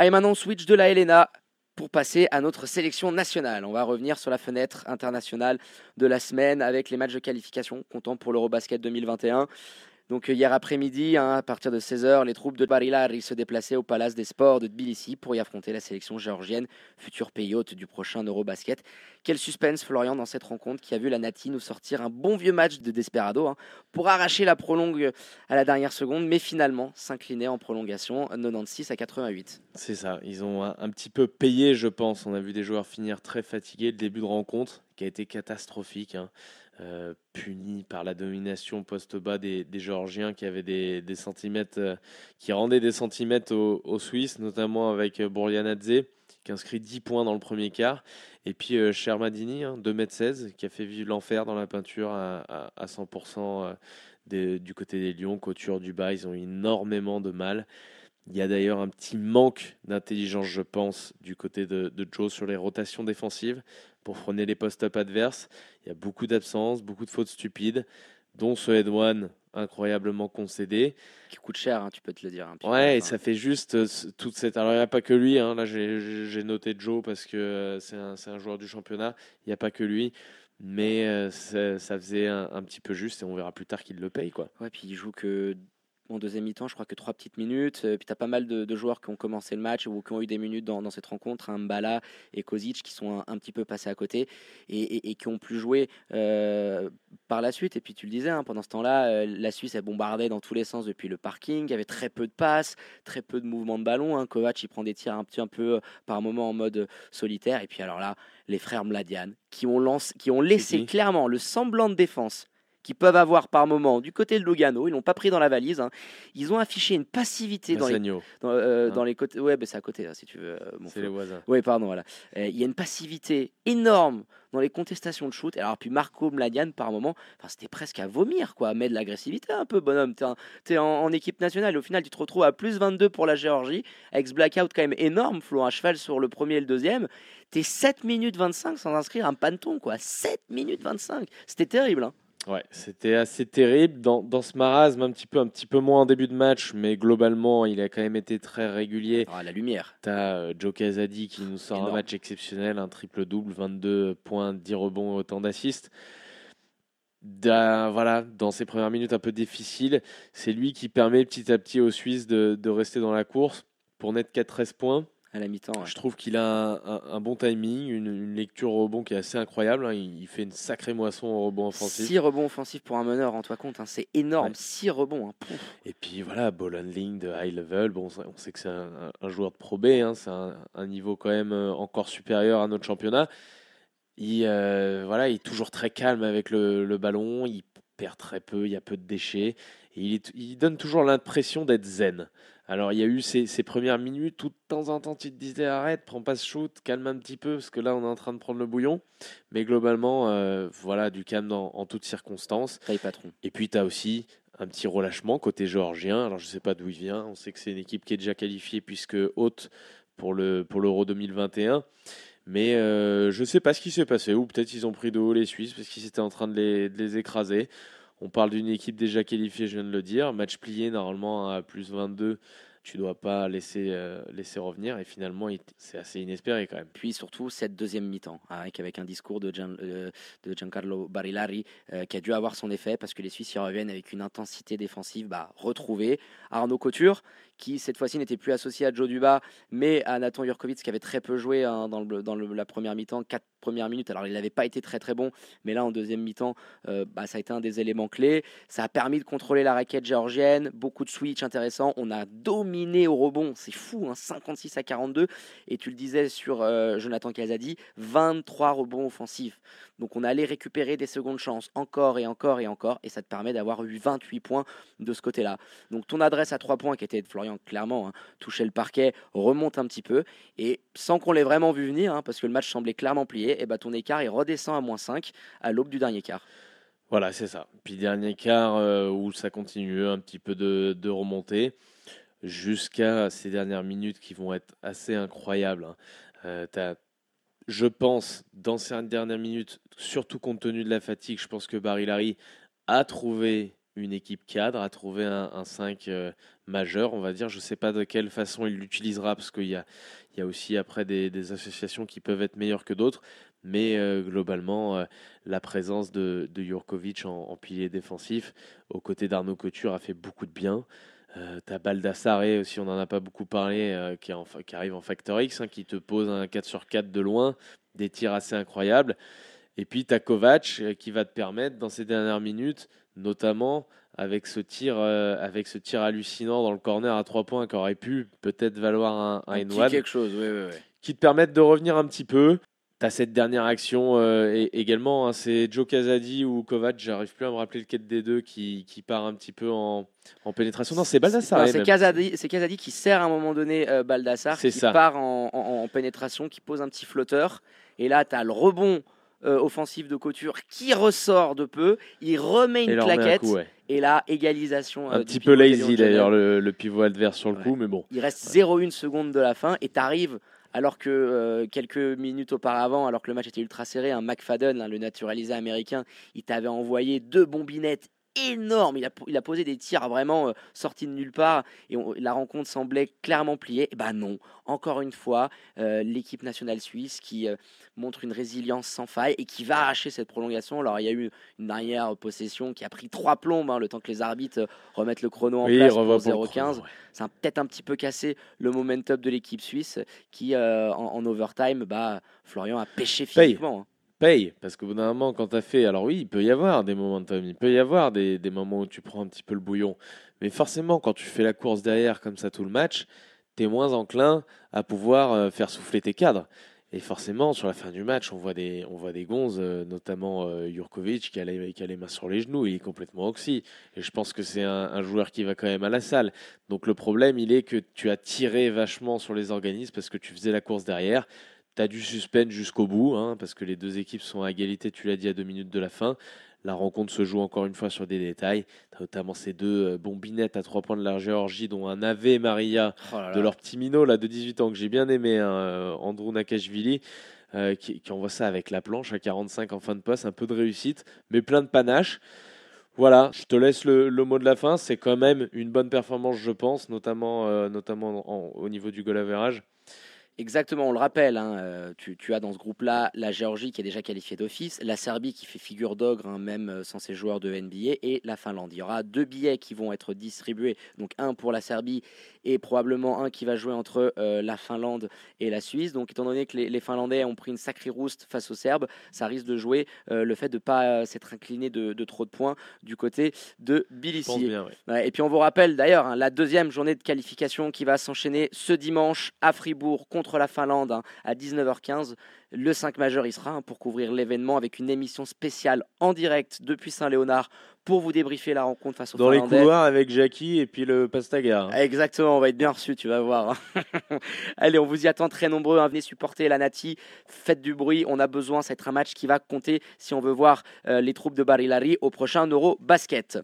Allez, maintenant, on switch de la Helena pour passer à notre sélection nationale. On va revenir sur la fenêtre internationale de la semaine avec les matchs de qualification comptant pour l'Eurobasket 2021. Donc euh, hier après-midi, hein, à partir de 16h, les troupes de Barilari se déplaçaient au Palace des Sports de Tbilissi pour y affronter la sélection géorgienne, futur pays hôte du prochain Eurobasket. Quel suspense, Florian, dans cette rencontre qui a vu la Nati nous sortir un bon vieux match de Desperado hein, pour arracher la prolongue à la dernière seconde, mais finalement s'incliner en prolongation 96 à 88. C'est ça, ils ont un, petit peu payé, je pense. On a vu des joueurs finir très fatigués. Le début de rencontre qui a été catastrophique. Hein. Euh, puni par la domination post-bas des, Géorgiens qui avaient des, centimètres, euh, qui rendaient des centimètres aux, Suisses, notamment avec euh, Bourlianadze qui inscrit 10 points dans le premier quart. Et puis Shermadini, hein, 2m16, qui a fait vivre l'enfer dans la peinture à, 100% du côté des Lions. Couture du bas, ils ont énormément de mal. Il y a d'ailleurs un petit manque d'intelligence, je pense, du côté de, de Joe sur les rotations défensives pour freiner les post-up adverses. Il y a beaucoup d'absences, beaucoup de fautes stupides, dont ce head one incroyablement concédé. Qui coûte cher, hein, tu peux te le dire. ouais, et ça fait juste euh, toute cette. Alors, il n'y a pas que lui. Hein. Là, j'ai noté Joe parce que euh, c'est un, un, joueur du championnat. Il n'y a pas que lui. Mais euh, ça, faisait un, un, petit peu juste et on verra plus tard qu'il le paye. Quoi. Ouais, puis il joue que en deuxième mi-temps, je crois que trois petites minutes. Euh, puis tu as pas mal de, joueurs qui ont commencé le match ou qui ont eu des minutes dans, cette rencontre, hein, Mbala et Kozic qui sont un, petit peu passés à côté et, qui ont plus joué euh, par la suite. Et puis tu le disais, hein, pendant ce temps-là, euh, la Suisse a bombardé dans tous les sens depuis le parking. Il y avait très peu de passes, très peu de mouvements de ballon. Hein. Kovac, il prend des tirs un petit un peu par moment en mode solitaire. Et puis alors là, les frères Mladian qui ont, lancé, qui ont laissé clairement le semblant de défense qu'ils peuvent avoir par moment du côté de Lugano. Ils l'ont pas pris dans la valise. Hein. Ils ont affiché une passivité dans les, dans, euh, hein. les, côtés. Ouais, ben c'est à côté, si tu veux. Euh, c'est les voisins. Oui, pardon, voilà. Euh, il y a une passivité énorme dans les contestations de shoot. Alors, puis Marco Mladian, par moment, c'était presque à vomir, quoi. Mais de l'agressivité un peu, bonhomme. Tu es, en, équipe nationale. Et au final, tu te retrouves à plus 22 pour la Géorgie, avec ce blackout quand même énorme, Flo, un cheval sur le premier et le deuxième. Tu es 7 minutes 25 sans inscrire un panton, quoi. 7 minutes 25. C'était terrible, hein. Ouais, c'était assez terrible. Dans, dans, ce marasme, un petit, peu, un petit peu moins en début de match, mais globalement, il a quand même été très régulier. Ah, la lumière. Tu as euh, Joe Casadi qui nous sort un match exceptionnel, un triple-double, 22 points, 10 rebonds, autant d'assists. voilà, dans ses premières minutes un peu difficiles, c'est lui qui permet petit à petit aux Suisses de, de rester dans la course pour n'être qu'à 13 points à la mi-temps. Je trouve qu'il a un, bon timing, une, lecture au rebond qui est assez incroyable. Hein. Il, fait une sacrée moisson au rebond offensif. 6 rebonds offensifs pour un meneur, en toi compte, hein. c'est énorme. 6 rebonds. Hein. Et puis voilà, ball handling de high level. Bon, on sait que c'est un, joueur de Pro B, c'est un, niveau quand même euh, encore supérieur à notre championnat. Il, euh, voilà, il est toujours très calme avec le, ballon, il perd très peu, il y a peu de déchets. Et il, il donne toujours l'impression d'être zen. Alors, il y a eu ces, premières minutes tout de temps en temps, tu te disais arrête, prends pas ce shoot, calme un petit peu, parce que là, on est en train de prendre le bouillon. Mais globalement, euh, voilà, du calme en toutes circonstances. Taille patron. Et puis, tu as aussi un petit relâchement côté géorgien. Alors, je ne sais pas d'où il vient. On sait que c'est une équipe qui est déjà qualifiée, puisque haute pour l'Euro pour 2021. Mais euh, je ne sais pas ce qui s'est passé. Ou peut-être ils ont pris de haut les Suisses, parce qu'ils étaient en train de les, de les écraser. On parle d'une équipe déjà qualifiée, je viens de le dire. Match plié normalement à plus 22 tu dois pas laisser, euh, revenir. Et finalement, c'est assez inespéré quand même. Puis surtout, cette deuxième mi-temps, avec, un discours de, euh, de Giancarlo Barilari euh, qui a dû avoir son effet parce que les Suisses y reviennent avec une intensité défensive bah, retrouvée. Arnaud Couture, qui cette fois-ci n'était plus associé à Joe Duba, mais à Nathan Jurkovic, qui avait très peu joué hein, dans, la première mi-temps, premières minutes. Alors, il n'avait pas été très très bon, mais là, en deuxième mi-temps, bah, ça a été un des éléments clés. Ça a permis de contrôler la raquette géorgienne, beaucoup de switch intéressants. On a dominé dominé au rebond, c'est fou, 56 hein, à 42. Et tu le disais sur euh, Jonathan Casadi, 23 rebonds offensifs. Donc on allait récupérer des secondes chances encore et encore et encore, et ça te permet d'avoir eu 28 points de ce côté-là. Donc ton adresse à 3 points, qui était de Florian, clairement, hein, toucher le parquet, remonte un petit peu, et sans qu'on l'ait vraiment vu venir, hein, parce que le match semblait clairement plié, et bah ton écart il redescend à moins 5 à l'aube du dernier quart. Voilà, c'est ça. Puis dernier quart euh, où ça continue un petit peu de, de remonter jusqu'à ces dernières minutes qui vont être assez incroyables. Hein. Euh, je pense, dans ces dernières minutes, surtout compte tenu de la fatigue, je pense que Barry Larry a trouvé une équipe cadre, à trouver un, 5 euh, majeur, on va dire. Je ne sais pas de quelle façon il l'utilisera, parce qu'il y a, aussi après des, associations qui peuvent être meilleures que d'autres. Mais euh, globalement, euh, la présence de, de Jurkovic en, pilier défensif, aux côtés d'Arnaud Couture, a fait beaucoup de bien. Euh, as Baldassare aussi, on n'en a pas beaucoup parlé, qui, qui, arrive en Factor X, hein, qui te pose un 4 sur 4 de loin, des tirs assez incroyables. Et puis tu as Kovac qui va te permettre dans ces dernières minutes, notamment avec ce tir, euh, avec ce tir hallucinant dans le corner à trois points qui aurait pu peut-être valoir un, un, quelque chose, qui te permettent de revenir un petit peu. Tu as cette dernière action euh, également, hein, c'est Joe Casadi ou Kovac, j'arrive plus à me rappeler lequel des deux qui, qui part un petit peu en, en pénétration. Non, c'est Baldassar. C'est Casadi, Casadi, qui sert à un moment donné euh, Baldassar, qui part en, en, pénétration, qui pose un petit flotteur. Et là, tu as le rebond euh, offensif de Couture qui ressort de peu. Il remet une claquette. Et là, égalisation. Un euh, petit peu lazy d'ailleurs, le, pivot adverse sur le coup, mais bon. Il reste 0,1 seconde de la fin et tu arrives alors que euh, quelques minutes auparavant, alors que le match était ultra serré, un McFadden, le naturalisé américain, il t'avait envoyé deux bombinettes énorme. Il a, il a posé des tirs vraiment euh, sortis de nulle part et la rencontre semblait clairement pliée. Et eh ben non, encore une fois, euh, l'équipe nationale suisse qui euh, montre une résilience sans faille et qui va arracher cette prolongation. Alors il y a eu une dernière possession qui a pris trois plombes, hein, le temps que les arbitres remettent le chrono en place pour 0-15. Ça a peut-être un petit peu cassé le momentum de l'équipe suisse qui, en, overtime, bah, Florian a pêché physiquement. Hein paye. Parce qu'au bout d'un moment, quand tu as fait. Alors oui, il peut y avoir des moments de il peut y avoir des, des, moments où tu prends un petit peu le bouillon. Mais forcément, quand tu fais la course derrière comme ça tout le match, tu es moins enclin à pouvoir euh, faire souffler tes cadres. Et forcément, sur la fin du match, on voit des, on voit des gonzes, euh, notamment euh, Jurkovic, qui a, les, mains sur les genoux, il est complètement oxy. Et je pense que c'est un, un, joueur qui va quand même à la salle. Donc le problème, il est que tu as tiré vachement sur les organismes parce que tu faisais la course derrière tu as du suspense jusqu'au bout, hein, parce que les deux équipes sont à égalité, tu l'as dit, à deux minutes de la fin. La rencontre se joue encore une fois sur des détails. Tu as notamment ces deux euh, bombinettes à trois points de la Géorgie, dont un Ave Maria oh de leur petit minot là, de 18 ans que j'ai bien aimé, hein, euh, Andrew Nakashvili. Euh, qui, envoie ça avec la planche à 45 en fin de passe, un peu de réussite, mais plein de panache. Voilà, je te laisse le, mot de la fin. C'est quand même une bonne performance, je pense, notamment, notamment au niveau du goal average. Exactement, on le rappelle, hein, euh, tu, as dans ce groupe-là la Géorgie qui est déjà qualifiée d'office, la Serbie qui fait figure d'ogre, hein, même euh, sans ses joueurs de NBA, et la Finlande. Il y aura deux billets qui vont être distribués, donc un pour la Serbie et probablement un qui va jouer entre euh, la Finlande et la Suisse. Donc étant donné que les, Finlandais ont pris une sacrée rouste face aux Serbes, ça risque de jouer le fait de ne pas s'être incliné de, trop de points du côté de Tbilisi. et puis on vous rappelle d'ailleurs hein, la deuxième journée de qualification qui va s'enchaîner ce dimanche à Fribourg contre la Finlande hein, à 19h15. Le 5 majeur y sera hein, pour couvrir l'événement avec une émission spéciale en direct depuis Saint-Léonard pour vous débriefer la rencontre face aux Dans les couloirs avec Jackie et puis le Pastaga. Exactement, on va être bien reçu, tu vas voir. Hein. Allez, on vous y attend très nombreux. Venez supporter la Nati, faites du bruit. On a besoin, c'est un match qui va compter si on veut voir euh, les troupes de Barilari au prochain Euro Basket.